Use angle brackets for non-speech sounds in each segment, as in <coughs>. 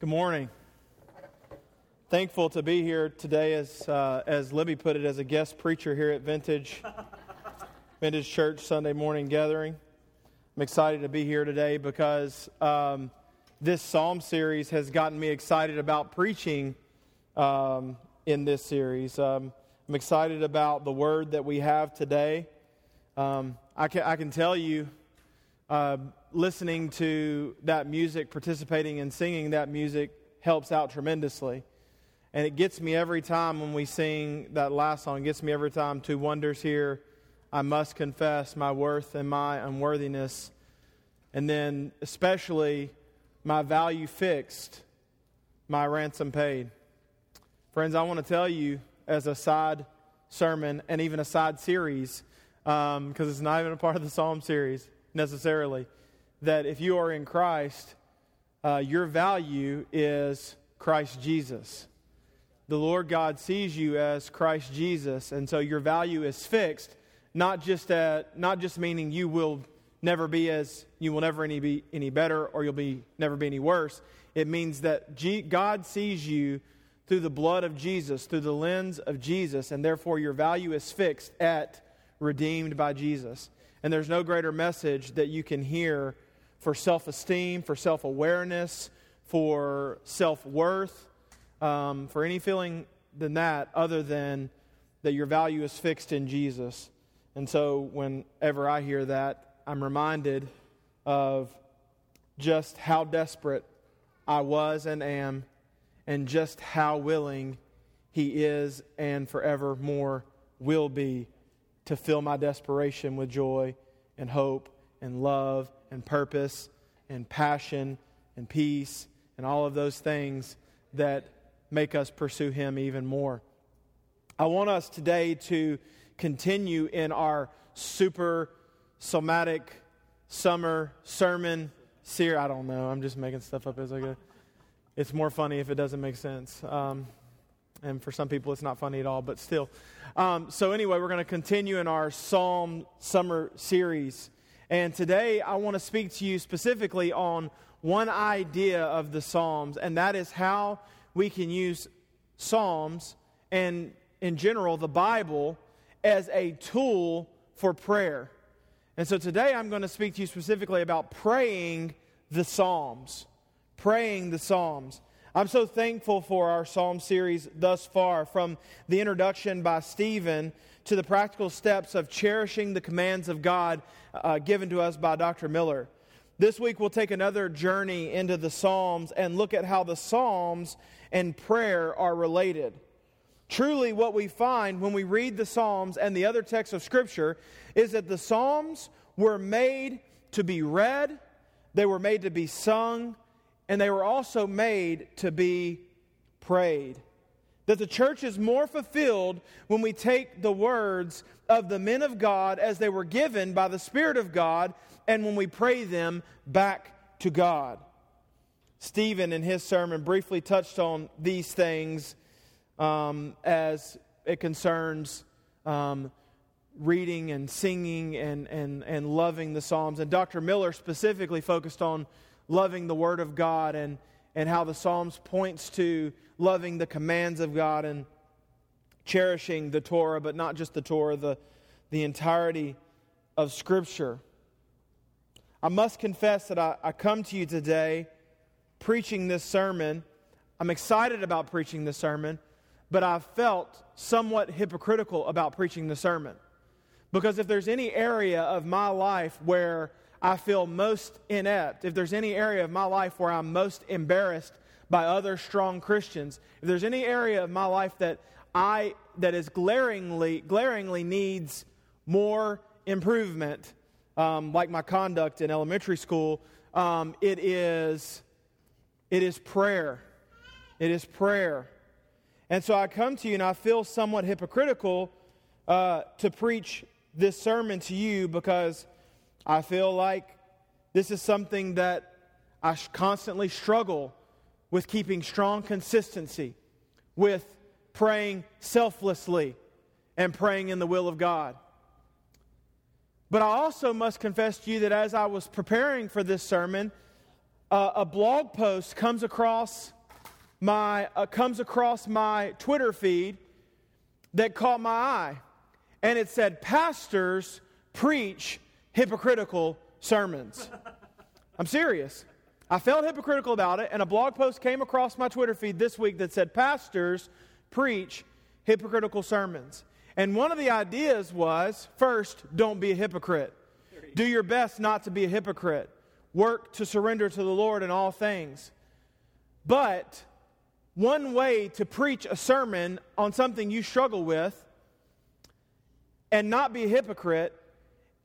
Good morning. Thankful to be here today, as, uh, as Libby put it, as a guest preacher here at Vintage, Vintage Church Sunday morning gathering. I'm excited to be here today because um, this psalm series has gotten me excited about preaching um, in this series. Um, I'm excited about the word that we have today. Um, I, can, I can tell you, uh, listening to that music, participating and singing that music helps out tremendously. And it gets me every time when we sing that last song, it gets me every time to wonders here. I must confess my worth and my unworthiness. And then, especially, my value fixed, my ransom paid. Friends, I want to tell you as a side sermon and even a side series, because um, it's not even a part of the Psalm series necessarily that if you are in Christ, uh, your value is Christ Jesus. The Lord God sees you as Christ Jesus, and so your value is fixed, not just at, not just meaning you will never be as you will never any be any better or you'll be never be any worse. It means that G, God sees you through the blood of Jesus, through the lens of Jesus, and therefore your value is fixed at redeemed by Jesus. And there's no greater message that you can hear for self esteem, for self awareness, for self worth, um, for any feeling than that, other than that your value is fixed in Jesus. And so, whenever I hear that, I'm reminded of just how desperate I was and am, and just how willing He is and forevermore will be to fill my desperation with joy and hope and love and purpose and passion and peace and all of those things that make us pursue Him even more. I want us today to continue in our super somatic summer sermon series. I don't know. I'm just making stuff up as I go. It's more funny if it doesn't make sense. Um, and for some people, it's not funny at all, but still. Um, so, anyway, we're going to continue in our Psalm summer series. And today I want to speak to you specifically on one idea of the Psalms, and that is how we can use Psalms and, in general, the Bible as a tool for prayer. And so today I'm going to speak to you specifically about praying the Psalms. Praying the Psalms. I'm so thankful for our Psalm series thus far, from the introduction by Stephen to the practical steps of cherishing the commands of God uh, given to us by Dr. Miller. This week, we'll take another journey into the Psalms and look at how the Psalms and prayer are related. Truly, what we find when we read the Psalms and the other texts of Scripture is that the Psalms were made to be read, they were made to be sung, and they were also made to be prayed. That the church is more fulfilled when we take the words of the men of God as they were given by the Spirit of God and when we pray them back to God. Stephen, in his sermon, briefly touched on these things um, as it concerns um, reading and singing and, and, and loving the Psalms. And Dr. Miller specifically focused on loving the Word of God and, and how the Psalms points to loving the commands of God and cherishing the Torah, but not just the Torah, the, the entirety of Scripture. I must confess that I, I come to you today preaching this sermon. I'm excited about preaching this sermon, but I felt somewhat hypocritical about preaching the sermon. Because if there's any area of my life where I feel most inept, if there's any area of my life where I'm most embarrassed by other strong Christians, if there's any area of my life that I that is glaringly glaringly needs more improvement, um, like my conduct in elementary school, um, it is it is prayer. It is prayer. And so I come to you and I feel somewhat hypocritical uh, to preach this sermon to you because I feel like this is something that I constantly struggle with keeping strong consistency, with praying selflessly, and praying in the will of God. But I also must confess to you that as I was preparing for this sermon, uh, a blog post comes across my uh, comes across my Twitter feed that caught my eye, and it said, "Pastors preach hypocritical sermons." I'm serious. I felt hypocritical about it, and a blog post came across my Twitter feed this week that said, Pastors preach hypocritical sermons. And one of the ideas was first, don't be a hypocrite. Do your best not to be a hypocrite. Work to surrender to the Lord in all things. But one way to preach a sermon on something you struggle with and not be a hypocrite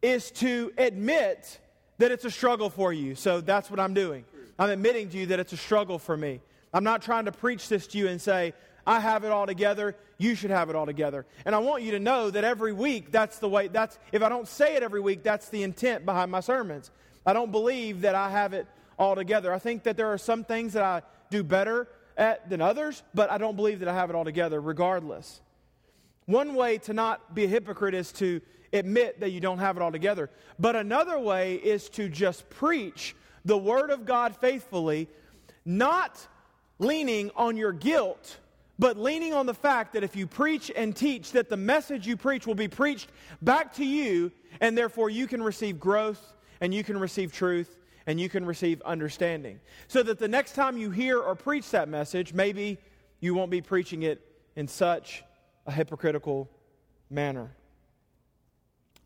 is to admit that it's a struggle for you. So that's what I'm doing. I'm admitting to you that it's a struggle for me. I'm not trying to preach this to you and say, I have it all together, you should have it all together. And I want you to know that every week, that's the way, that's, if I don't say it every week, that's the intent behind my sermons. I don't believe that I have it all together. I think that there are some things that I do better at than others, but I don't believe that I have it all together regardless. One way to not be a hypocrite is to admit that you don't have it all together. But another way is to just preach the Word of God faithfully, not leaning on your guilt, but leaning on the fact that if you preach and teach, that the message you preach will be preached back to you, and therefore you can receive growth and you can receive truth and you can receive understanding. So that the next time you hear or preach that message, maybe you won't be preaching it in such a hypocritical manner.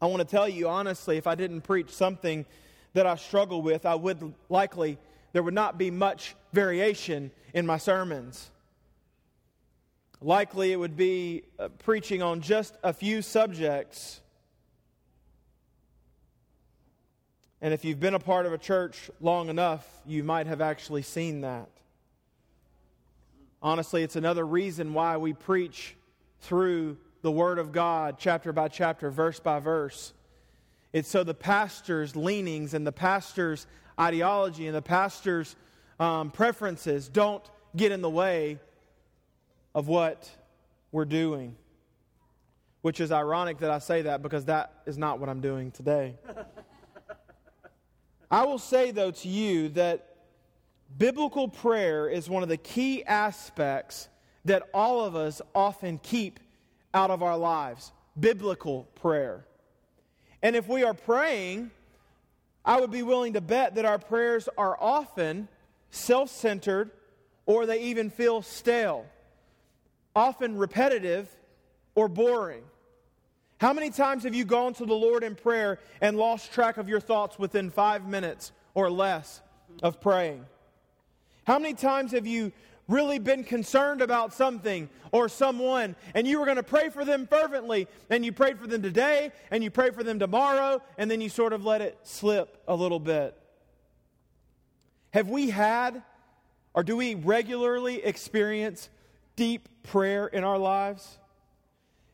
I want to tell you honestly, if I didn't preach something that I struggle with, I would likely, there would not be much variation in my sermons. Likely, it would be uh, preaching on just a few subjects. And if you've been a part of a church long enough, you might have actually seen that. Honestly, it's another reason why we preach through the Word of God, chapter by chapter, verse by verse. It's so the pastor's leanings and the pastor's ideology and the pastor's um, preferences don't get in the way of what we're doing. Which is ironic that I say that because that is not what I'm doing today. <laughs> I will say, though, to you that biblical prayer is one of the key aspects that all of us often keep out of our lives biblical prayer. And if we are praying, I would be willing to bet that our prayers are often self centered or they even feel stale, often repetitive or boring. How many times have you gone to the Lord in prayer and lost track of your thoughts within five minutes or less of praying? How many times have you really been concerned about something or someone, and you were going to pray for them fervently, and you prayed for them today, and you pray for them tomorrow, and then you sort of let it slip a little bit. Have we had, or do we regularly experience deep prayer in our lives?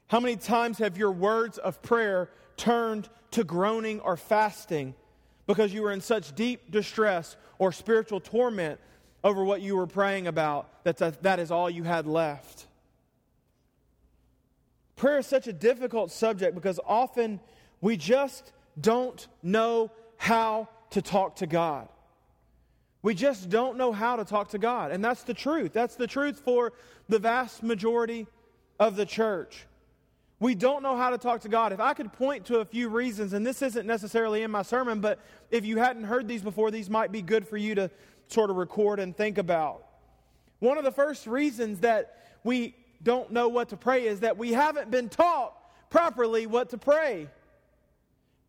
How many times have your words of prayer turned to groaning or fasting because you were in such deep distress or spiritual torment over what you were praying about, that that is all you had left. Prayer is such a difficult subject because often we just don't know how to talk to God. We just don't know how to talk to God. And that's the truth. That's the truth for the vast majority of the church. We don't know how to talk to God. If I could point to a few reasons, and this isn't necessarily in my sermon, but if you hadn't heard these before, these might be good for you to sort of record and think about. One of the first reasons that we don't know what to pray is that we haven't been taught properly what to pray.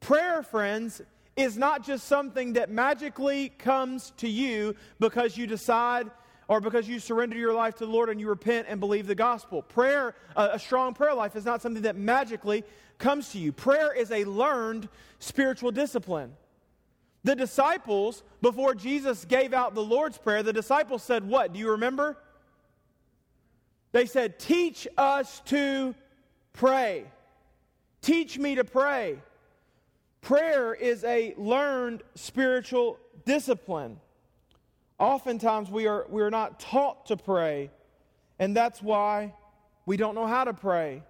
Prayer, friends, is not just something that magically comes to you because you decide or because you surrender your life to the Lord and you repent and believe the gospel. Prayer, a, strong prayer life, is not something that magically comes to you. Prayer is a learned spiritual discipline. The disciples, before Jesus gave out the Lord's Prayer, the disciples said, What? Do you remember? They said, Teach us to pray. Teach me to pray. Prayer is a learned spiritual discipline. Oftentimes we are, we are not taught to pray, and that's why we don't know how to pray.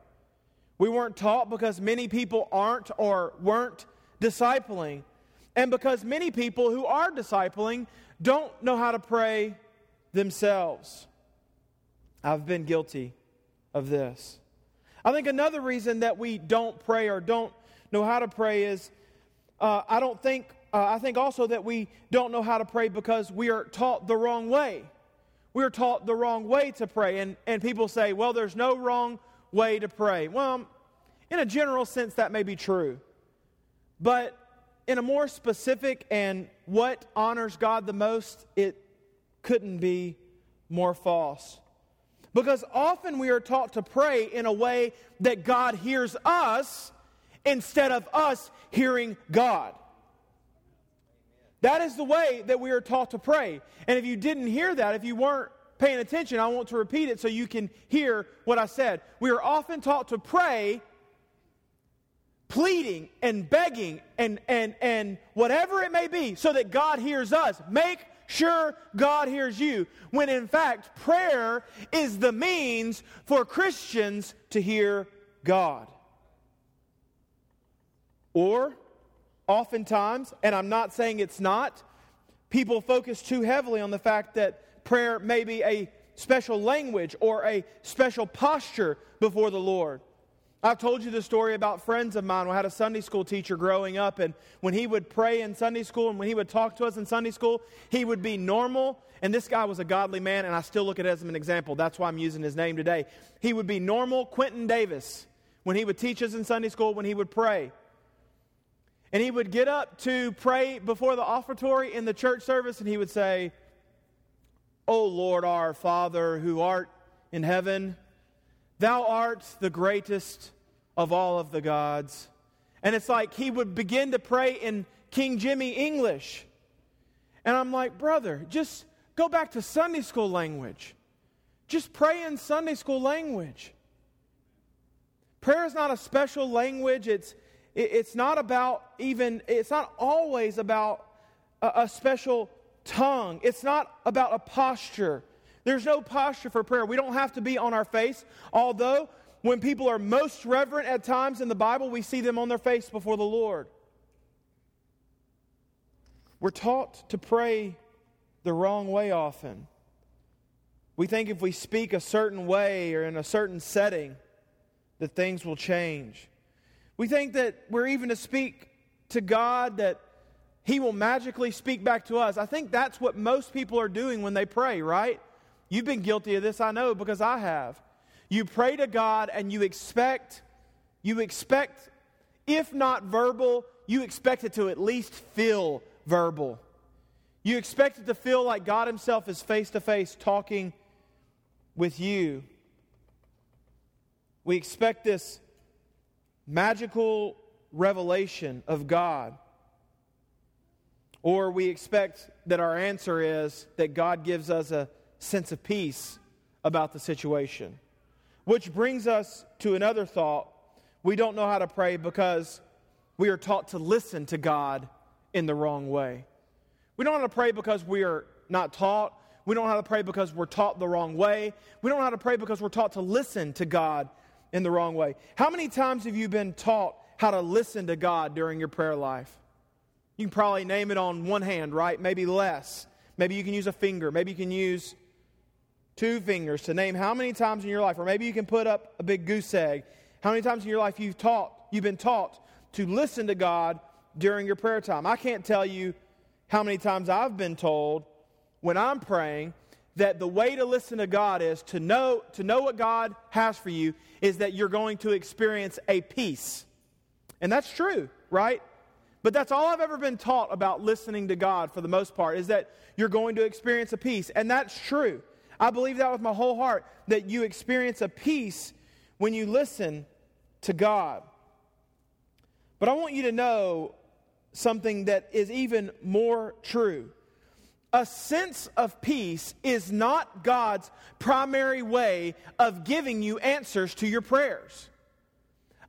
We weren't taught because many people aren't or weren't discipling. And because many people who are discipling don't know how to pray themselves. I've been guilty of this. I think another reason that we don't pray or don't know how to pray is uh, I don't think, uh, I think also that we don't know how to pray because we are taught the wrong way. We are taught the wrong way to pray. And, and people say, well, there's no wrong way to pray. Well, in a general sense, that may be true. But in a more specific and what honors God the most, it couldn't be more false. Because often we are taught to pray in a way that God hears us instead of us hearing God. That is the way that we are taught to pray. And if you didn't hear that, if you weren't paying attention, I want to repeat it so you can hear what I said. We are often taught to pray pleading and begging and, and, and whatever it may be so that God hears us. Make sure God hears you. When in fact, prayer is the means for Christians to hear God. Or, oftentimes, and I'm not saying it's not, people focus too heavily on the fact that prayer may be a special language or a special posture before the Lord. I've told you the story about friends of mine. I had a Sunday school teacher growing up, and when he would pray in Sunday school and when he would talk to us in Sunday school, he would be normal. And this guy was a godly man, and I still look at it as an example. That's why I'm using his name today. He would be normal Quentin Davis when he would teach us in Sunday school, when he would pray. And he would get up to pray before the offertory in the church service, and he would say, O Lord our Father, who art in heaven, thou art the greatest of all of the gods. And it's like he would begin to pray in King Jimmy English. And I'm like, brother, just go back to Sunday school language. Just pray in Sunday school language. Prayer is not a special language. It's, it's not about even, it's not always about a, a special tongue. It's not about a posture. There's no posture for prayer. We don't have to be on our face, although when people are most reverent at times in the Bible, we see them on their face before the Lord. We're taught to pray the wrong way often. We think if we speak a certain way or in a certain setting, that things will change. We think that we're even to speak to God that He will magically speak back to us. I think that's what most people are doing when they pray, right? You've been guilty of this, I know, because I have. You pray to God and you expect, you expect, if not verbal, you expect it to at least feel verbal. You expect it to feel like God Himself is face to face talking with you. We expect this magical revelation of God. Or we expect that our answer is that God gives us a sense of peace about the situation. Which brings us to another thought. We don't know how to pray because we are taught to listen to God in the wrong way. We don't know how to pray because we are not taught. We don't know how to pray because we're taught the wrong way. We don't know how to pray because we're taught to listen to God in the wrong way. How many times have you been taught how to listen to God during your prayer life? You can probably name it on one hand, right? Maybe less. Maybe you can use a finger. Maybe you can use two fingers to name how many times in your life, or maybe you can put up a big goose egg, how many times in your life you've taught, you've been taught to listen to God during your prayer time. I can't tell you how many times I've been told when I'm praying that the way to listen to God is to know to know what God has for you is that you're going to experience a peace. And that's true, right? But that's all I've ever been taught about listening to God for the most part is that you're going to experience a peace. And that's true. I believe that with my whole heart, that you experience a peace when you listen to God. But I want you to know something that is even more true. A sense of peace is not God's primary way of giving you answers to your prayers.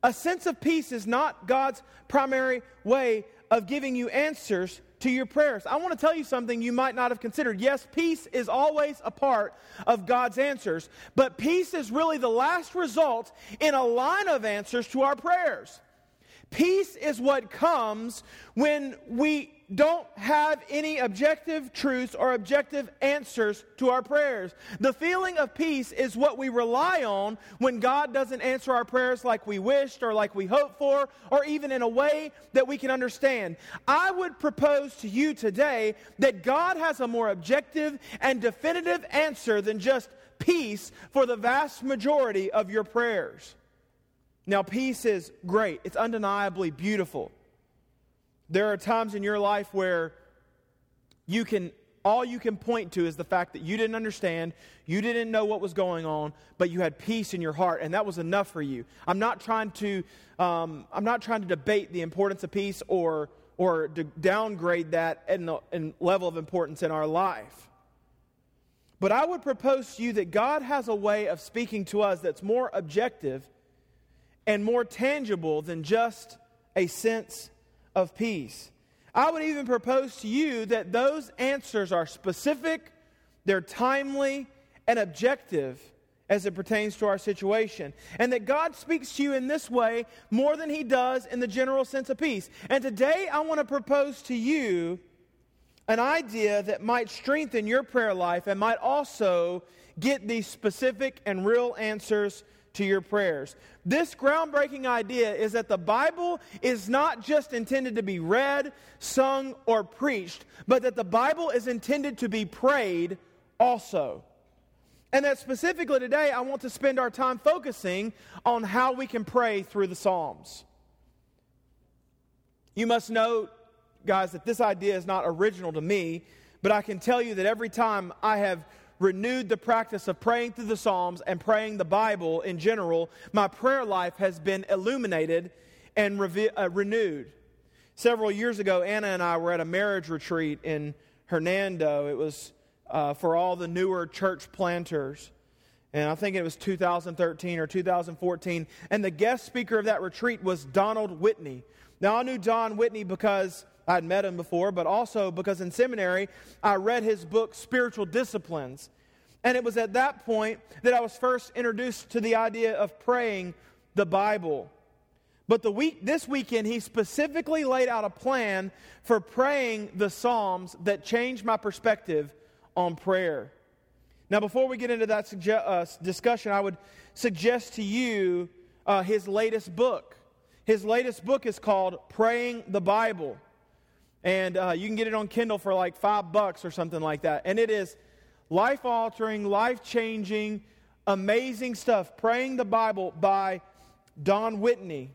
A sense of peace is not God's primary way of giving you answers to your prayers. I want to tell you something you might not have considered. Yes, peace is always a part of God's answers, but peace is really the last result in a line of answers to our prayers. Peace is what comes when we don't have any objective truths or objective answers to our prayers. The feeling of peace is what we rely on when God doesn't answer our prayers like we wished or like we hoped for, or even in a way that we can understand. I would propose to you today that God has a more objective and definitive answer than just peace for the vast majority of your prayers. Now, peace is great, it's undeniably beautiful. There are times in your life where you can all you can point to is the fact that you didn't understand, you didn't know what was going on, but you had peace in your heart, and that was enough for you. I'm not trying to, um, I'm not trying to debate the importance of peace or or to downgrade that in the in level of importance in our life. But I would propose to you that God has a way of speaking to us that's more objective and more tangible than just a sense of peace. I would even propose to you that those answers are specific, they're timely, and objective as it pertains to our situation. And that God speaks to you in this way more than He does in the general sense of peace. And today I want to propose to you an idea that might strengthen your prayer life and might also get these specific and real answers to your prayers. This groundbreaking idea is that the Bible is not just intended to be read, sung, or preached, but that the Bible is intended to be prayed also. And that specifically today, I want to spend our time focusing on how we can pray through the Psalms. You must know, guys, that this idea is not original to me, but I can tell you that every time I have renewed the practice of praying through the Psalms and praying the Bible in general, my prayer life has been illuminated and uh, renewed. Several years ago, Anna and I were at a marriage retreat in Hernando. It was uh, for all the newer church planters. And I think it was 2013 or 2014. And the guest speaker of that retreat was Donald Whitney. Now, I knew Don Whitney because I'd met him before, but also because in seminary I read his book, Spiritual Disciplines. And it was at that point that I was first introduced to the idea of praying the Bible. But the week, this weekend, he specifically laid out a plan for praying the Psalms that changed my perspective on prayer. Now, before we get into that suge- uh, discussion, I would suggest to you uh, his latest book. His latest book is called Praying the Bible and uh, you can get it on Kindle for like five bucks or something like that. And it is life altering, life changing, amazing stuff. Praying the Bible by Don Whitney.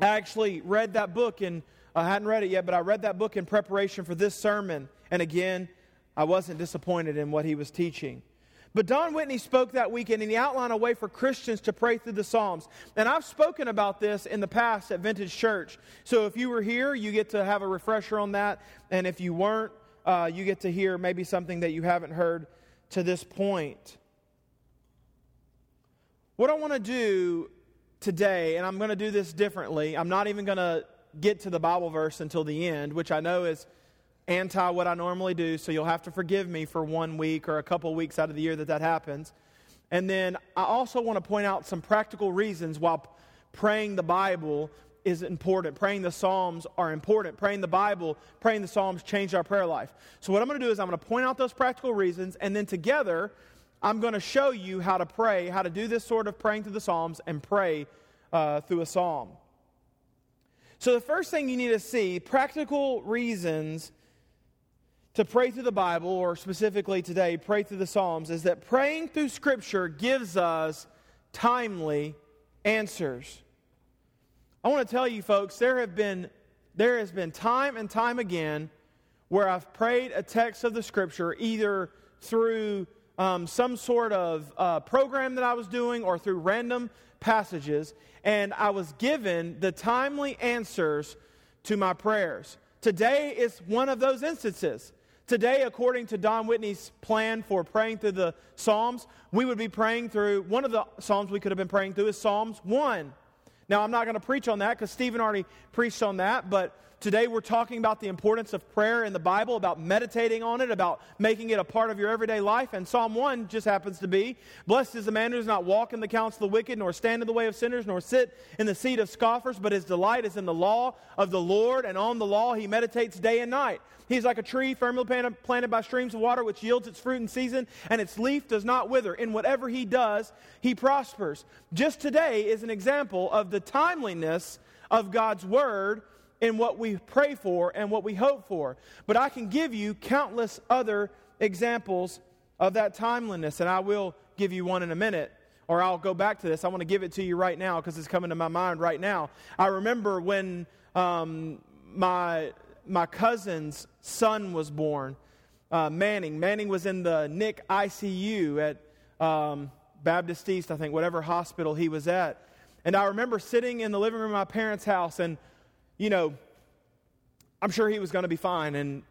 I actually read that book and I hadn't read it yet, but I read that book in preparation for this sermon. And again, I wasn't disappointed in what he was teaching. But Don Whitney spoke that weekend and he outlined a way for Christians to pray through the Psalms. And I've spoken about this in the past at Vintage Church. So if you were here, you get to have a refresher on that. And if you weren't, uh, you get to hear maybe something that you haven't heard to this point. What I want to do today, and I'm going to do this differently, I'm not even going to get to the Bible verse until the end, which I know is anti what I normally do, so you'll have to forgive me for one week or a couple weeks out of the year that that happens. And then I also want to point out some practical reasons why praying the Bible is important. Praying the Psalms are important. Praying the Bible, praying the Psalms change our prayer life. So, what I'm going to do is I'm going to point out those practical reasons, and then together, I'm going to show you how to pray, how to do this sort of praying through the Psalms and pray uh, through a psalm. So, the first thing you need to see practical reasons to pray through the Bible, or specifically today, pray through the Psalms, is that praying through Scripture gives us timely answers. I want to tell you, folks, there have been there has been time and time again where I've prayed a text of the Scripture either through um, some sort of uh, program that I was doing or through random passages, and I was given the timely answers to my prayers. Today is one of those instances. Today, according to Don Whitney's plan for praying through the Psalms, we would be praying through one of the Psalms we could have been praying through is Psalms 1. Now, I'm not going to preach on that because Stephen already preached on that, but today we're talking about the importance of prayer in the Bible, about meditating on it, about making it a part of your everyday life. And Psalm 1 just happens to be Blessed is the man who does not walk in the counsel of the wicked, nor stand in the way of sinners, nor sit in the seat of scoffers, but his delight is in the law of the Lord, and on the law he meditates day and night. He's like a tree firmly planted by streams of water, which yields its fruit in season, and its leaf does not wither. In whatever he does, he prospers. Just today is an example of the timeliness of God's word in what we pray for and what we hope for. But I can give you countless other examples of that timeliness, and I will give you one in a minute. Or I'll go back to this. I want to give it to you right now because it's coming to my mind right now. I remember when um, my my cousin's son was born, uh, Manning. Manning was in the Nick ICU at um, Baptist East, I think, whatever hospital he was at. And I remember sitting in the living room of my parents' house, and, you know, I'm sure he was going to be fine, and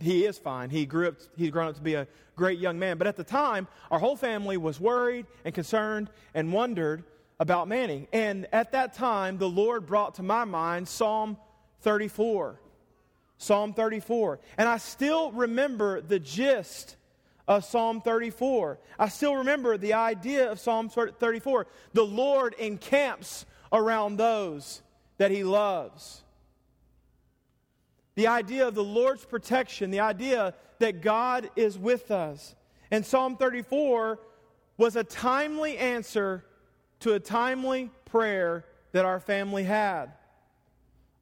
he is fine. He grew up, he's grown up to be a great young man. But at the time, our whole family was worried and concerned and wondered about Manning. And at that time, the Lord brought to my mind Psalm 34. Psalm 34. And I still remember the gist of Psalm 34. I still remember the idea of Psalm 34. The Lord encamps around those that he loves. The idea of the Lord's protection, the idea that God is with us. And Psalm 34 was a timely answer to a timely prayer that our family had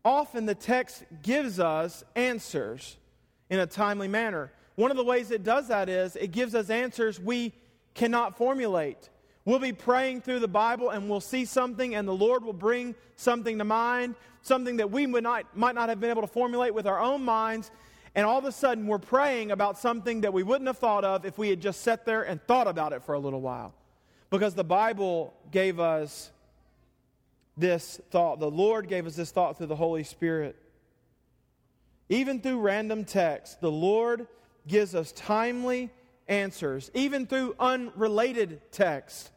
often the text gives us answers in a timely manner. One of the ways it does that is it gives us answers we cannot formulate. We'll be praying through the Bible and we'll see something, and the Lord will bring something to mind, something that we would not, might not have been able to formulate with our own minds. And all of a sudden, we're praying about something that we wouldn't have thought of if we had just sat there and thought about it for a little while. Because the Bible gave us this thought. The Lord gave us this thought through the Holy Spirit. Even through random texts, the Lord gives us timely answers, even through unrelated text.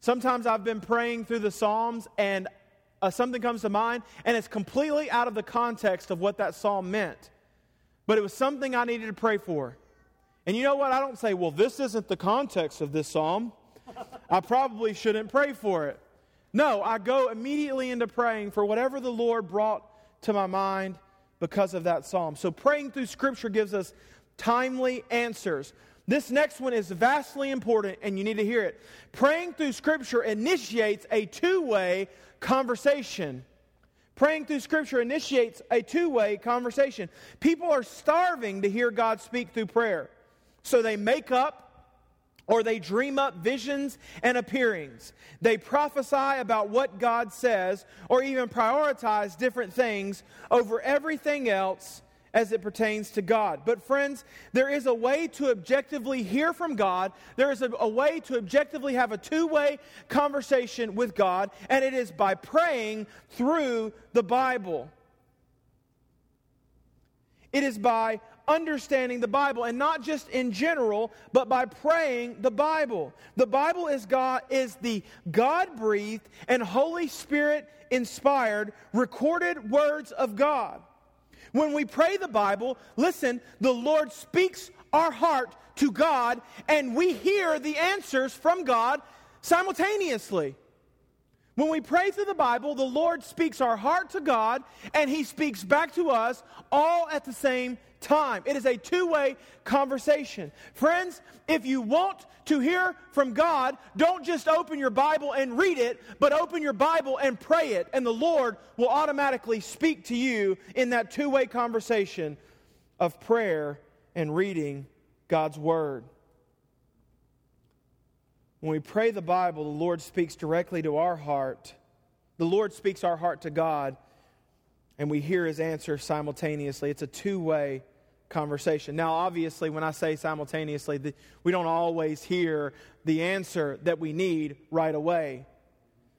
Sometimes I've been praying through the Psalms and uh, something comes to mind and it's completely out of the context of what that psalm meant. But it was something I needed to pray for. And you know what? I don't say, well, this isn't the context of this psalm. I probably shouldn't pray for it. No, I go immediately into praying for whatever the Lord brought to my mind because of that psalm. So praying through Scripture gives us timely answers. This next one is vastly important, and you need to hear it. Praying through Scripture initiates a two way conversation. Praying through Scripture initiates a two way conversation. People are starving to hear God speak through prayer. So they make up or they dream up visions and appearings. They prophesy about what God says, or even prioritize different things over everything else as it pertains to God. But, friends, there is a way to objectively hear from God. There is a, a way to objectively have a two way conversation with God, and it is by praying through the Bible. It is by understanding the Bible and not just in general, but by praying the Bible. The Bible is God is the God-breathed and Holy Spirit inspired recorded words of God. When we pray the Bible, listen, the Lord speaks our heart to God and we hear the answers from God simultaneously. When we pray through the Bible, the Lord speaks our heart to God and He speaks back to us all at the same time. It is a two way conversation. Friends, if you want to hear from God, don't just open your Bible and read it, but open your Bible and pray it, and the Lord will automatically speak to you in that two way conversation of prayer and reading God's Word. When we pray the Bible, the Lord speaks directly to our heart. The Lord speaks our heart to God, and we hear his answer simultaneously. It's a two way conversation. Now, obviously, when I say simultaneously, we don't always hear the answer that we need right away.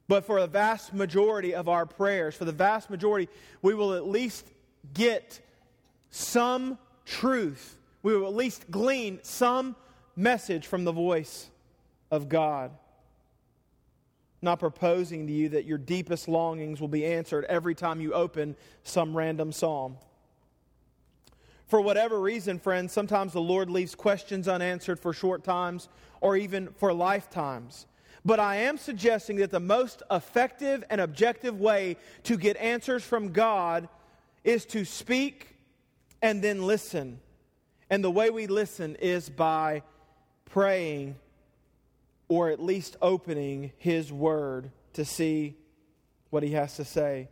But for the vast majority of our prayers, for the vast majority, we will at least get some truth. We will at least glean some message from the voice of God. not proposing to you that your deepest longings will be answered every time you open some random psalm. For whatever reason, friends, sometimes the Lord leaves questions unanswered for short times or even for lifetimes. But I am suggesting that the most effective and objective way to get answers from God is to speak and then listen. And the way we listen is by praying or at least opening His Word to see what He has to say.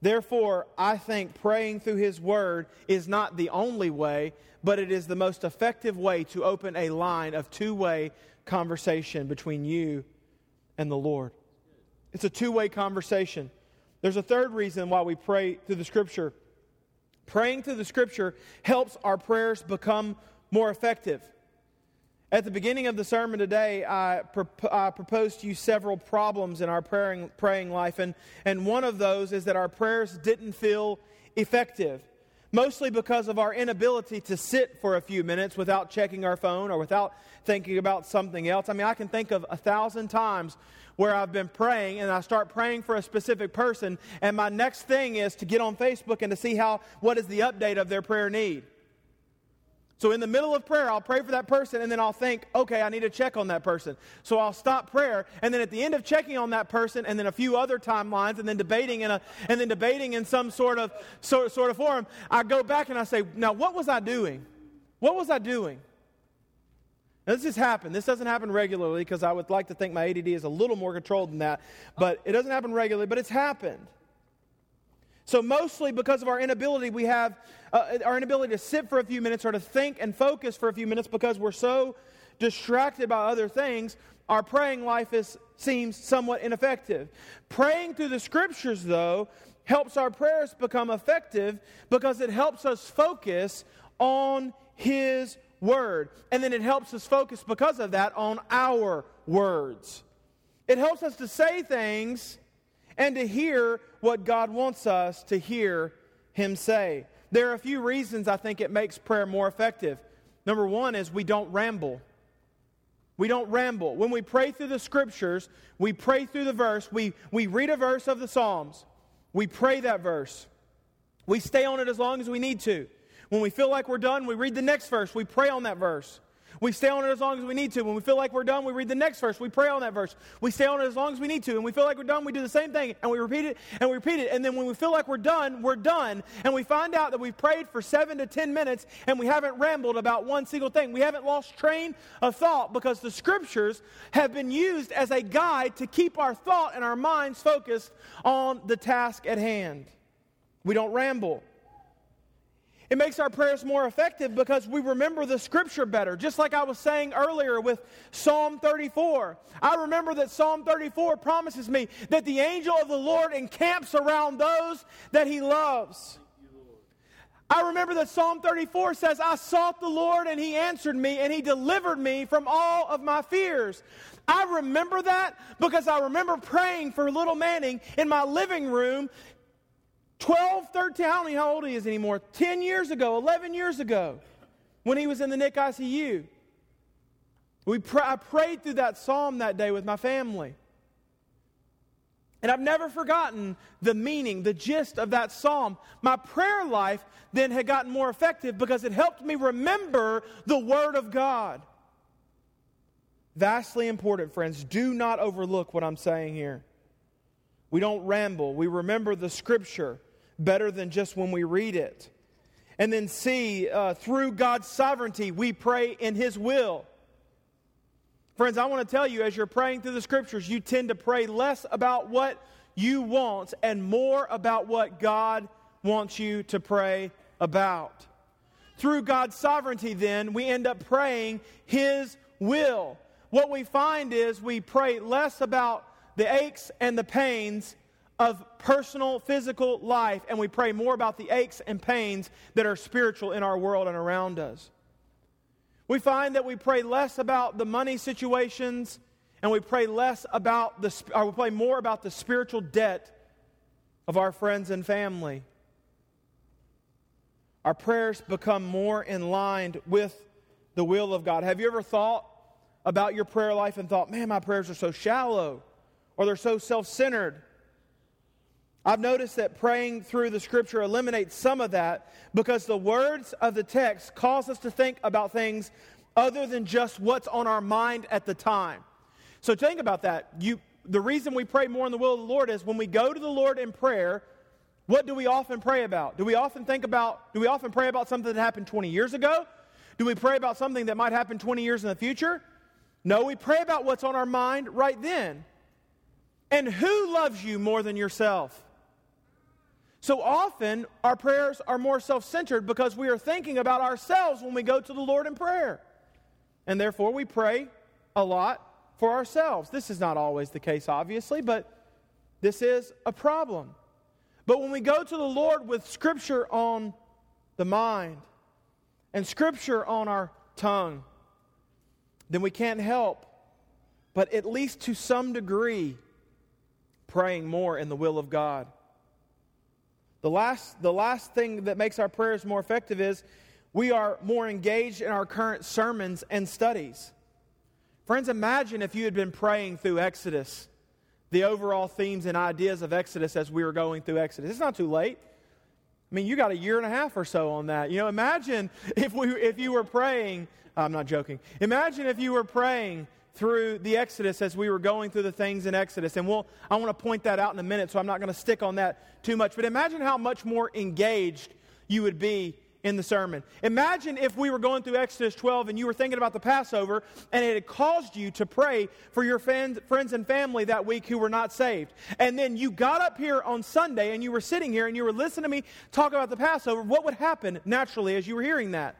Therefore, I think praying through His Word is not the only way, but it is the most effective way to open a line of two way conversation between you and the Lord. It's a two way conversation. There's a third reason why we pray through the Scripture. Praying through the Scripture helps our prayers become more effective. At the beginning of the sermon today, I, pro- I, proposed to you several problems in our praying, praying life, and, and one of those is that our prayers didn't feel effective, mostly because of our inability to sit for a few minutes without checking our phone or without thinking about something else. I mean, I can think of a thousand times where I've been praying and I start praying for a specific person, and my next thing is to get on Facebook and to see how what is the update of their prayer need. So in the middle of prayer, I'll pray for that person and then I'll think, okay, I need to check on that person. So I'll stop prayer and then at the end of checking on that person and then a few other timelines and then debating in a and then debating in some sort of sort, sort of forum, I go back and I say, now what was I doing? What was I doing? Now, this has happened. This doesn't happen regularly because I would like to think my ADD is a little more controlled than that, but it doesn't happen regularly, but it's happened. So, mostly because of our inability, we have uh, our inability to sit for a few minutes or to think and focus for a few minutes because we're so distracted by other things, our praying life is, seems somewhat ineffective. Praying through the scriptures, though, helps our prayers become effective because it helps us focus on His Word. And then it helps us focus because of that on our words. It helps us to say things and to hear what God wants us to hear Him say. There are a few reasons I think it makes prayer more effective. Number one is we don't ramble. We don't ramble. When we pray through the scriptures, we pray through the verse, we, we read a verse of the Psalms, we pray that verse. We stay on it as long as we need to. When we feel like we're done, we read the next verse, we pray on that verse. We stay on it as long as we need to. When we feel like we're done, we read the next verse. We pray on that verse. We stay on it as long as we need to. And we feel like we're done, we do the same thing. And we repeat it and we repeat it. And then when we feel like we're done, we're done. And we find out that we've prayed for seven to ten minutes and we haven't rambled about one single thing. We haven't lost train of thought because the scriptures have been used as a guide to keep our thought and our minds focused on the task at hand. We don't ramble. It makes our prayers more effective because we remember the scripture better. Just like I was saying earlier with Psalm 34. I remember that Psalm 34 promises me that the angel of the Lord encamps around those that he loves. I remember that Psalm 34 says, I sought the Lord and he answered me and he delivered me from all of my fears. I remember that because I remember praying for little Manning in my living room 12, 13, I don't know how old he is anymore, 10 years ago, 11 years ago, when he was in the Nick ICU. We pr- I prayed through that psalm that day with my family. And I've never forgotten the meaning, the gist of that psalm. My prayer life then had gotten more effective because it helped me remember the Word of God. Vastly important, friends. Do not overlook what I'm saying here. We don't ramble, we remember the Scripture better than just when we read it. And then, see, uh, through God's sovereignty, we pray in His will. Friends, I want to tell you, as you're praying through the scriptures, you tend to pray less about what you want and more about what God wants you to pray about. Through God's sovereignty, then, we end up praying His will. What we find is we pray less about the aches and the pains of personal physical life and we pray more about the aches and pains that are spiritual in our world and around us. We find that we pray less about the money situations and we pray less about the or uh, we pray more about the spiritual debt of our friends and family. Our prayers become more in line with the will of God. Have you ever thought about your prayer life and thought, man, my prayers are so shallow? or they're so self centered. I've noticed that praying through the scripture eliminates some of that because the words of the text cause us to think about things other than just what's on our mind at the time. So think about that. You, the reason we pray more in the will of the Lord is when we go to the Lord in prayer, what do we often pray about? Do we often think about, do we often pray about something that happened 20 years ago? Do we pray about something that might happen 20 years in the future? No, we pray about what's on our mind right then. And who loves you more than yourself? So often, our prayers are more self centered because we are thinking about ourselves when we go to the Lord in prayer. And therefore, we pray a lot for ourselves. This is not always the case, obviously, but this is a problem. But when we go to the Lord with Scripture on the mind and Scripture on our tongue, then we can't help but at least to some degree praying more in the will of God. The last, the last thing that makes our prayers more effective is we are more engaged in our current sermons and studies. Friends, imagine if you had been praying through Exodus, the overall themes and ideas of Exodus as we were going through Exodus. It's not too late. I mean, you got a year and a half or so on that. You know, imagine if, we, if you were praying, I'm not joking, imagine if you were praying through the Exodus as we were going through the things in Exodus. And we'll, I want to point that out in a minute, so I'm not going to stick on that too much. But imagine how much more engaged you would be in the sermon. Imagine if we were going through Exodus 12 and you were thinking about the Passover and it had caused you to pray for your friends, friends and family that week who were not saved. And then you got up here on Sunday and you were sitting here and you were listening to me talk about the Passover. What would happen naturally as you were hearing that?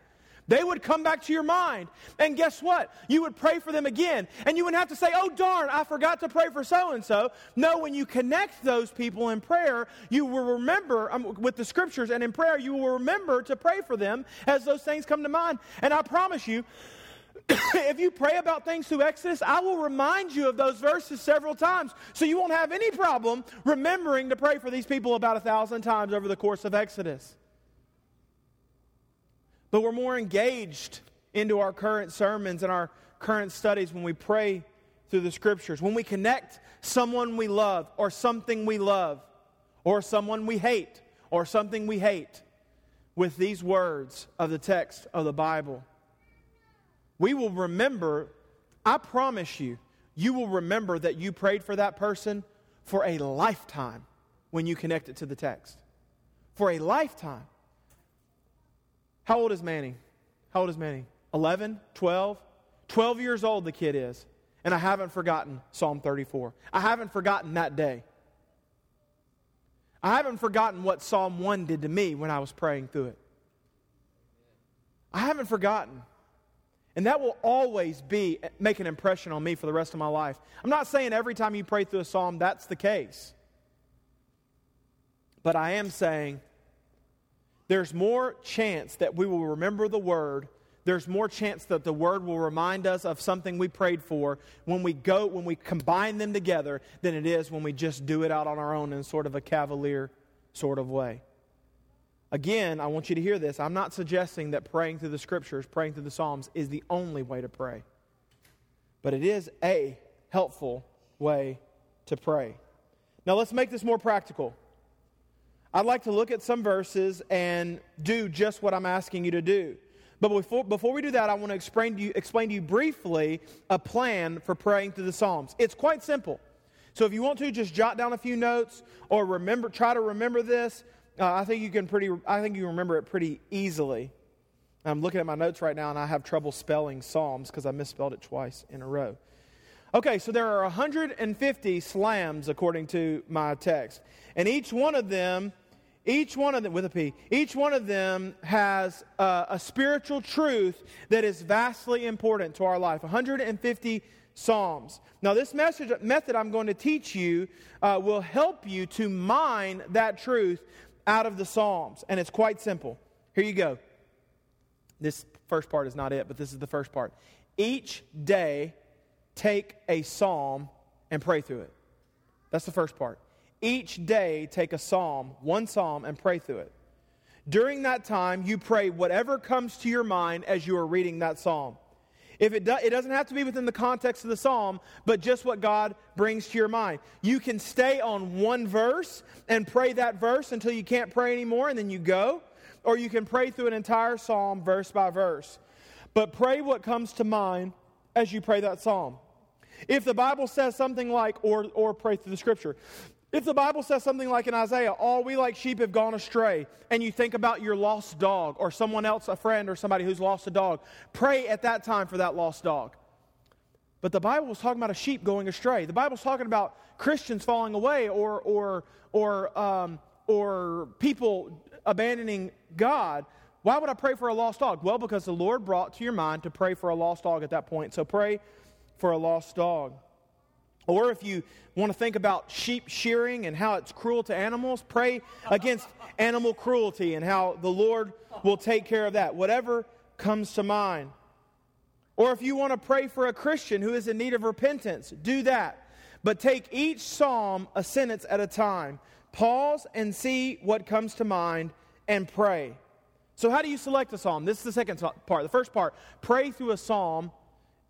They would come back to your mind. And guess what? You would pray for them again. And you wouldn't have to say, oh, darn, I forgot to pray for so and so. No, when you connect those people in prayer, you will remember um, with the scriptures and in prayer, you will remember to pray for them as those things come to mind. And I promise you, <coughs> if you pray about things through Exodus, I will remind you of those verses several times. So you won't have any problem remembering to pray for these people about a thousand times over the course of Exodus but we're more engaged into our current sermons and our current studies when we pray through the scriptures, when we connect someone we love or something we love or someone we hate or something we hate with these words of the text of the Bible. We will remember, I promise you, you will remember that you prayed for that person for a lifetime when you connect it to the text. For a lifetime. How old is Manny? How old is Manny? 11, 12? 12 years old the kid is. And I haven't forgotten Psalm 34. I haven't forgotten that day. I haven't forgotten what Psalm 1 did to me when I was praying through it. I haven't forgotten. And that will always be make an impression on me for the rest of my life. I'm not saying every time you pray through a psalm that's the case. But I am saying there's more chance that we will remember the word. There's more chance that the word will remind us of something we prayed for when we go when we combine them together than it is when we just do it out on our own in sort of a cavalier sort of way. Again i want you to hear this. I'm not suggesting that praying through the scriptures praying through the psalms is the only way to pray. But it is a helpful way to pray. Now let's make this more practical I'd like to look at some verses and do just what I'm asking you to do. But before, before we do that, I want to explain to, you, explain to you briefly a plan for praying through the Psalms. It's quite simple. So if you want to, just jot down a few notes or remember, try to remember this. Uh, I think you can pretty, I think you remember it pretty easily. I'm looking at my notes right now and I have trouble spelling Psalms because I misspelled it twice in a row. Okay, so there are 150 slams according to my text. And each one of them, each one of them, with a P, each one of them has a, a spiritual truth that is vastly important to our life. 150 Psalms. Now, this message, method I'm going to teach you uh, will help you to mine that truth out of the Psalms. And it's quite simple. Here you go. This first part is not it, but this is the first part. Each day, take a psalm and pray through it. That's the first part. Each day, take a psalm, one psalm, and pray through it. During that time, you pray whatever comes to your mind as you are reading that psalm. If it, do, it doesn't have to be within the context of the psalm, but just what God brings to your mind. You can stay on one verse and pray that verse until you can't pray anymore, and then you go. Or you can pray through an entire psalm, verse by verse. But pray what comes to mind as you pray that psalm. If the Bible says something like, or, or pray through the scripture, if the Bible says something like in Isaiah, all we like sheep have gone astray, and you think about your lost dog or someone else, a friend or somebody who's lost a dog, pray at that time for that lost dog. But the Bible was talking about a sheep going astray. The Bible's talking about Christians falling away or, or, or, um, or people abandoning God. Why would I pray for a lost dog? Well, because the Lord brought to your mind to pray for a lost dog at that point. So pray for a lost dog. Or if you want to think about sheep shearing and how it's cruel to animals, pray against animal cruelty and how the Lord will take care of that. Whatever comes to mind. Or if you want to pray for a Christian who is in need of repentance, do that. But take each psalm a sentence at a time. Pause and see what comes to mind and pray. So, how do you select a psalm? This is the second part. The first part pray through a psalm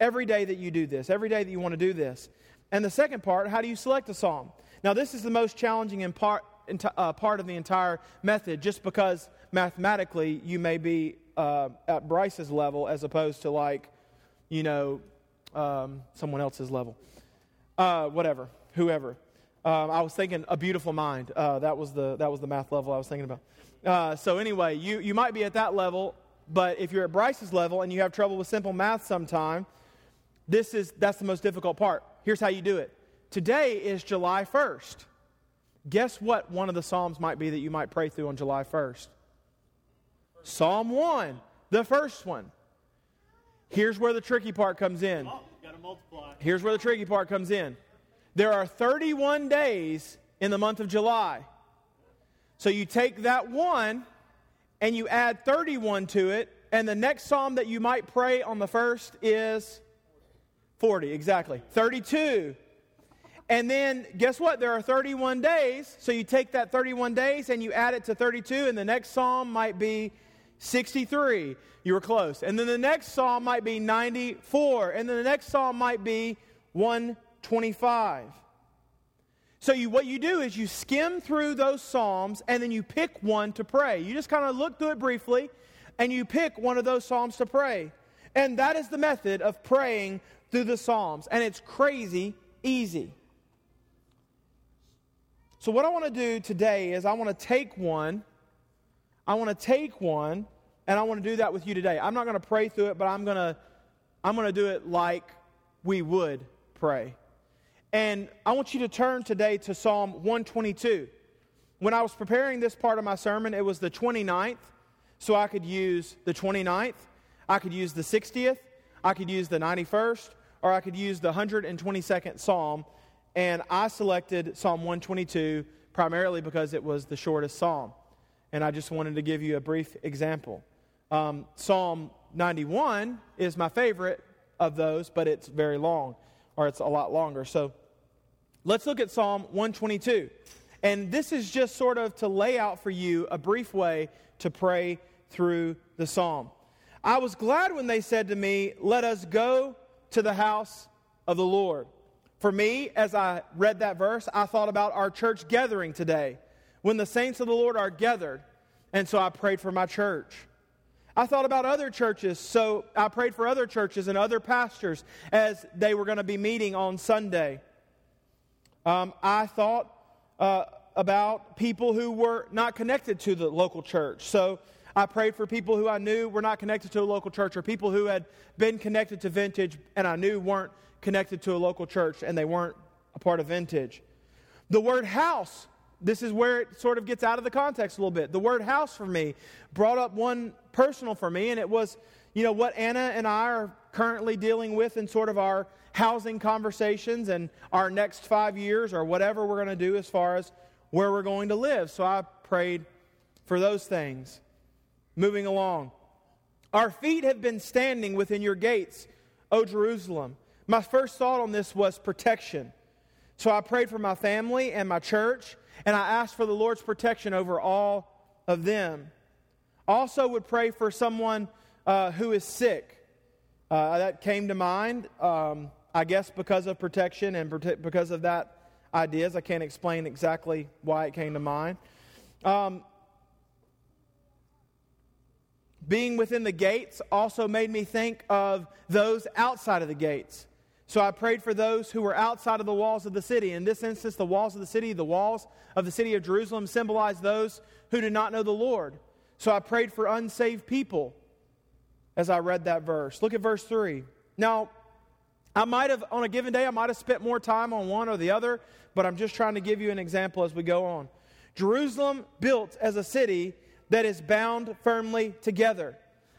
every day that you do this, every day that you want to do this. And the second part, how do you select a psalm? Now, this is the most challenging in part, uh, part of the entire method, just because mathematically you may be uh, at Brice's level as opposed to, like, you know, um, someone else's level. Uh, whatever, whoever. Um, I was thinking a beautiful mind. Uh, that, was the, that was the math level I was thinking about. Uh, so, anyway, you, you might be at that level, but if you're at Brice's level and you have trouble with simple math sometime, this is, that's the most difficult part. Here's how you do it. Today is July 1st. Guess what one of the Psalms might be that you might pray through on July 1st? Psalm 1, the first one. Here's where the tricky part comes in. Oh, Here's where the tricky part comes in. There are 31 days in the month of July. So you take that one and you add 31 to it, and the next psalm that you might pray on the first is 40, exactly. 32. And then guess what? There are 31 days. So you take that 31 days and you add it to 32, and the next psalm might be 63. You were close. And then the next psalm might be 94. And then the next psalm might be 125. So you, what you do is you skim through those psalms and then you pick one to pray. You just kind of look through it briefly and you pick one of those psalms to pray. And that is the method of praying through the Psalms, and it's crazy easy. So, what I want to do today is I want to take one, I want to take one, and I want to do that with you today. I'm not going to pray through it, but I'm going to I'm going to do it like we would pray. And I want you to turn today to Psalm 122. When I was preparing this part of my sermon, it was the 29th, so I could use the 29th, I could use the 60th, I could use the 91st, or I could use the 122nd Psalm. And I selected Psalm 122 primarily because it was the shortest psalm. And I just wanted to give you a brief example. Um, psalm 91 is my favorite of those, but it's very long, or it's a lot longer. So let's look at Psalm 122. And this is just sort of to lay out for you a brief way to pray through the psalm. I was glad when they said to me, Let us go to the house of the Lord. For me, as I read that verse, I thought about our church gathering today when the saints of the Lord are gathered. And so I prayed for my church. I thought about other churches, so I prayed for other churches and other pastors as they were going to be meeting on Sunday. Um, I thought uh, about people who were not connected to the local church. So I prayed for people who I knew were not connected to a local church or people who had been connected to Vintage and I knew weren't connected to a local church and they weren't a part of Vintage. The word house, this is where it sort of gets out of the context a little bit. The word house for me brought up one personal for me, and it was, you know, what Anna and I are currently dealing with in sort of our housing conversations and our next five years or whatever we're going to do as far as where we're going to live. So I prayed for those things. Moving along. Our feet have been standing within your gates, O Jerusalem. My first thought on this was protection. So I prayed for my family and my church, and I asked for the Lord's protection over all of them. Also, would pray for someone uh, who is sick. Uh, that came to mind, um, I guess, because of protection and prote- because of that ideas. I can't explain exactly why it came to mind. Um, being within the gates also made me think of those outside of the gates. So I prayed for those who were outside of the walls of the city. In this instance, the walls of the city, the walls of the city of Jerusalem symbolize those who do not know the Lord. So I prayed for unsaved people as I read that verse. Look at verse 3. Now, I might have, on a given day, I might have spent more time on one or the other, but I'm just trying to give you an example as we go on. Jerusalem built as a city that is bound firmly together.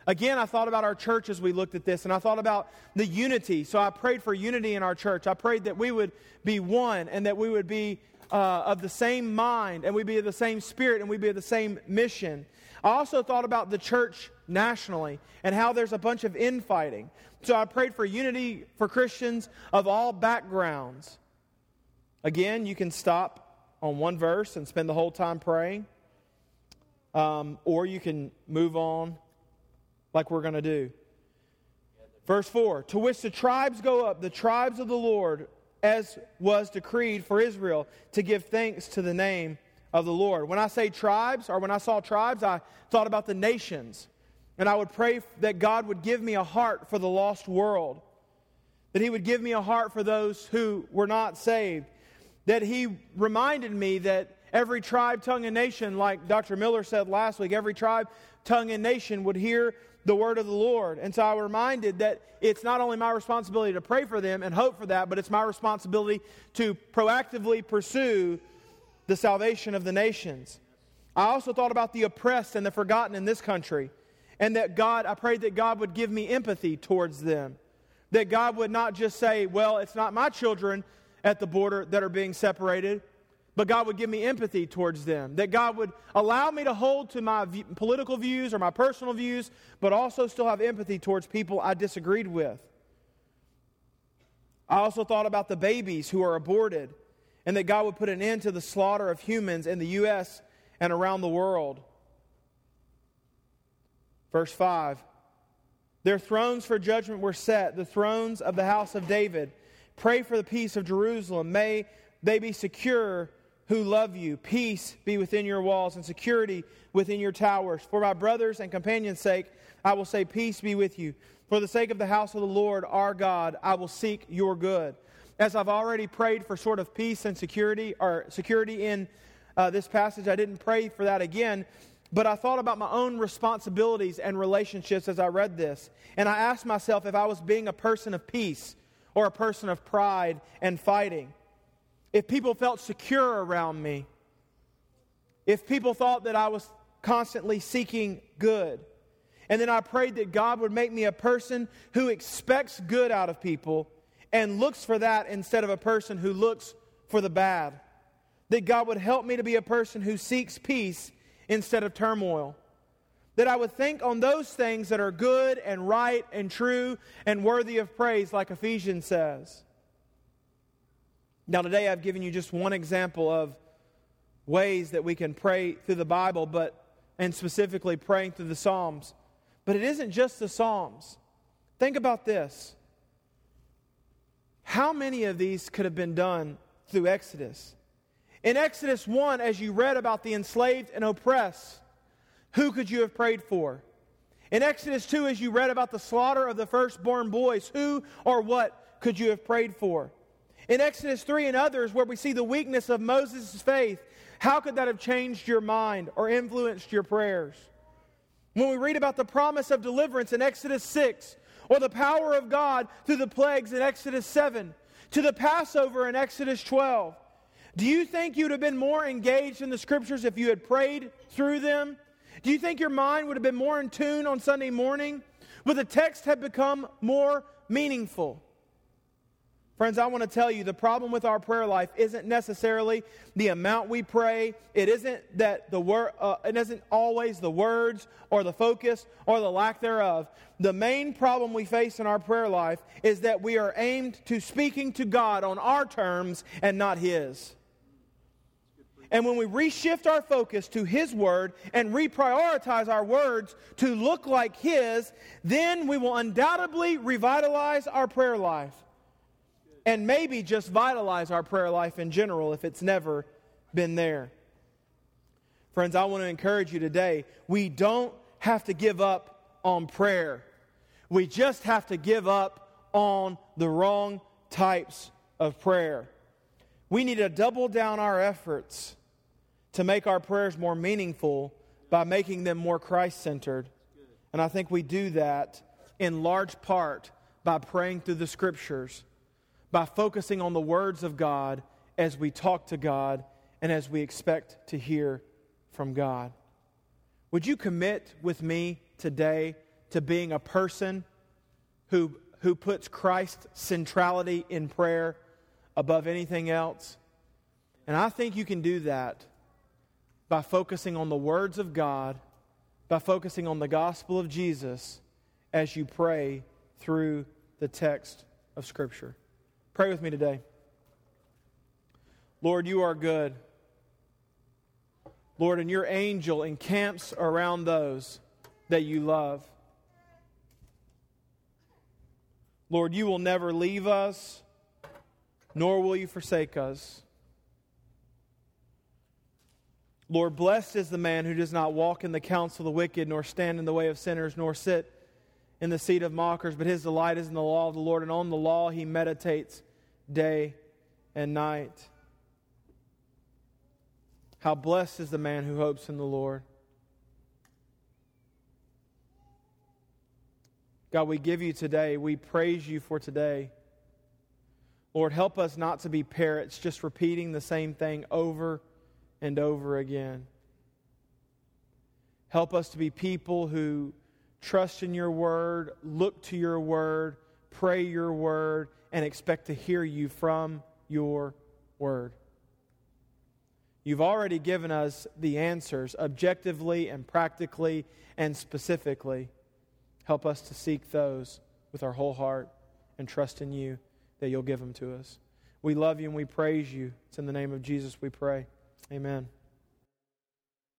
Again, I thought about our church as we looked at this, and I thought about the unity. So I prayed for unity in our church. I prayed that we would be one and that we would be uh, of the same mind and we'd be of the same spirit and we'd be of the same mission. I also thought about the church nationally and how there's a bunch of infighting. So I prayed for unity for Christians of all backgrounds. Again, you can stop on one verse and spend the whole time praying, um, or you can move on like we're going to do. Verse 4 To which the tribes go up, the tribes of the Lord, as was decreed for Israel, to give thanks to the name of the Lord. When I say tribes, or when I saw tribes, I thought about the nations. And I would pray that God would give me a heart for the lost world, that He would give me a heart for those who were not saved, that He reminded me that every tribe, tongue, and nation, like Dr. Miller said last week, every tribe, tongue, and nation would hear the word of the Lord. And so I was reminded that it's not only my responsibility to pray for them and hope for that, but it's my responsibility to proactively pursue the salvation of the nations. I also thought about the oppressed and the forgotten in this country. And that God, I prayed that God would give me empathy towards them. That God would not just say, well, it's not my children at the border that are being separated, but God would give me empathy towards them. That God would allow me to hold to my v- political views or my personal views, but also still have empathy towards people I disagreed with. I also thought about the babies who are aborted and that God would put an end to the slaughter of humans in the U.S. and around the world. Verse 5 Their thrones for judgment were set, the thrones of the house of David. Pray for the peace of Jerusalem. May they be secure who love you. Peace be within your walls and security within your towers. For my brothers and companions' sake, I will say, Peace be with you. For the sake of the house of the Lord our God, I will seek your good. As I've already prayed for sort of peace and security, or security in uh, this passage, I didn't pray for that again. But I thought about my own responsibilities and relationships as I read this. And I asked myself if I was being a person of peace or a person of pride and fighting. If people felt secure around me. If people thought that I was constantly seeking good. And then I prayed that God would make me a person who expects good out of people and looks for that instead of a person who looks for the bad. That God would help me to be a person who seeks peace instead of turmoil. That I would think on those things that are good and right and true and worthy of praise, like Ephesians says. Now, today I've given you just one example of ways that we can pray through the Bible, but and specifically praying through the Psalms. But it isn't just the Psalms. Think about this. How many of these could have been done through Exodus? In Exodus 1, as you read about the enslaved and oppressed, who could you have prayed for? In Exodus 2, as you read about the slaughter of the firstborn boys, who or what could you have prayed for? In Exodus 3 and others, where we see the weakness of Moses' faith, how could that have changed your mind or influenced your prayers? When we read about the promise of deliverance in Exodus 6, or the power of God through the plagues in Exodus 7, to the Passover in Exodus 12, do you think you'd have been more engaged in the scriptures if you had prayed through them? Do you think your mind would have been more in tune on Sunday morning? Would the text have become more meaningful? Friends, I want to tell you the problem with our prayer life isn't necessarily the amount we pray. It isn't that the word. Uh, it isn't always the words or the focus or the lack thereof. The main problem we face in our prayer life is that we are aimed to speaking to God on our terms and not His. And when we reshift our focus to His Word and reprioritize our words to look like His, then we will undoubtedly revitalize our prayer life. And maybe just vitalize our prayer life in general if it's never been there. Friends, I want to encourage you today. We don't have to give up on prayer, we just have to give up on the wrong types of prayer. We need to double down our efforts to make our prayers more meaningful by making them more Christ centered. And I think we do that in large part by praying through the scriptures, by focusing on the words of God as we talk to God and as we expect to hear from God. Would you commit with me today to being a person who, who puts Christ's centrality in prayer above anything else? And I think you can do that by focusing on the words of God, by focusing on the gospel of Jesus as you pray through the text of Scripture. Pray with me today. Lord, you are good. Lord, and your angel encamps around those that you love. Lord, you will never leave us, nor will you forsake us. Lord, blessed is the man who does not walk in the counsel of the wicked, nor stand in the way of sinners, nor sit in the seat of mockers, but his delight is in the law of the Lord, and on the law he meditates day and night. How blessed is the man who hopes in the Lord. God, we give you today. We praise you for today. Lord, help us not to be parrots just repeating the same thing over and over again. Help us to be people who trust in your word, look to your word, pray your word, and expect to hear you from your word. You've already given us the answers objectively and practically and specifically. Help us to seek those with our whole heart and trust in you that you'll give them to us. We love you and we praise you. It's in the name of Jesus we pray. Amen.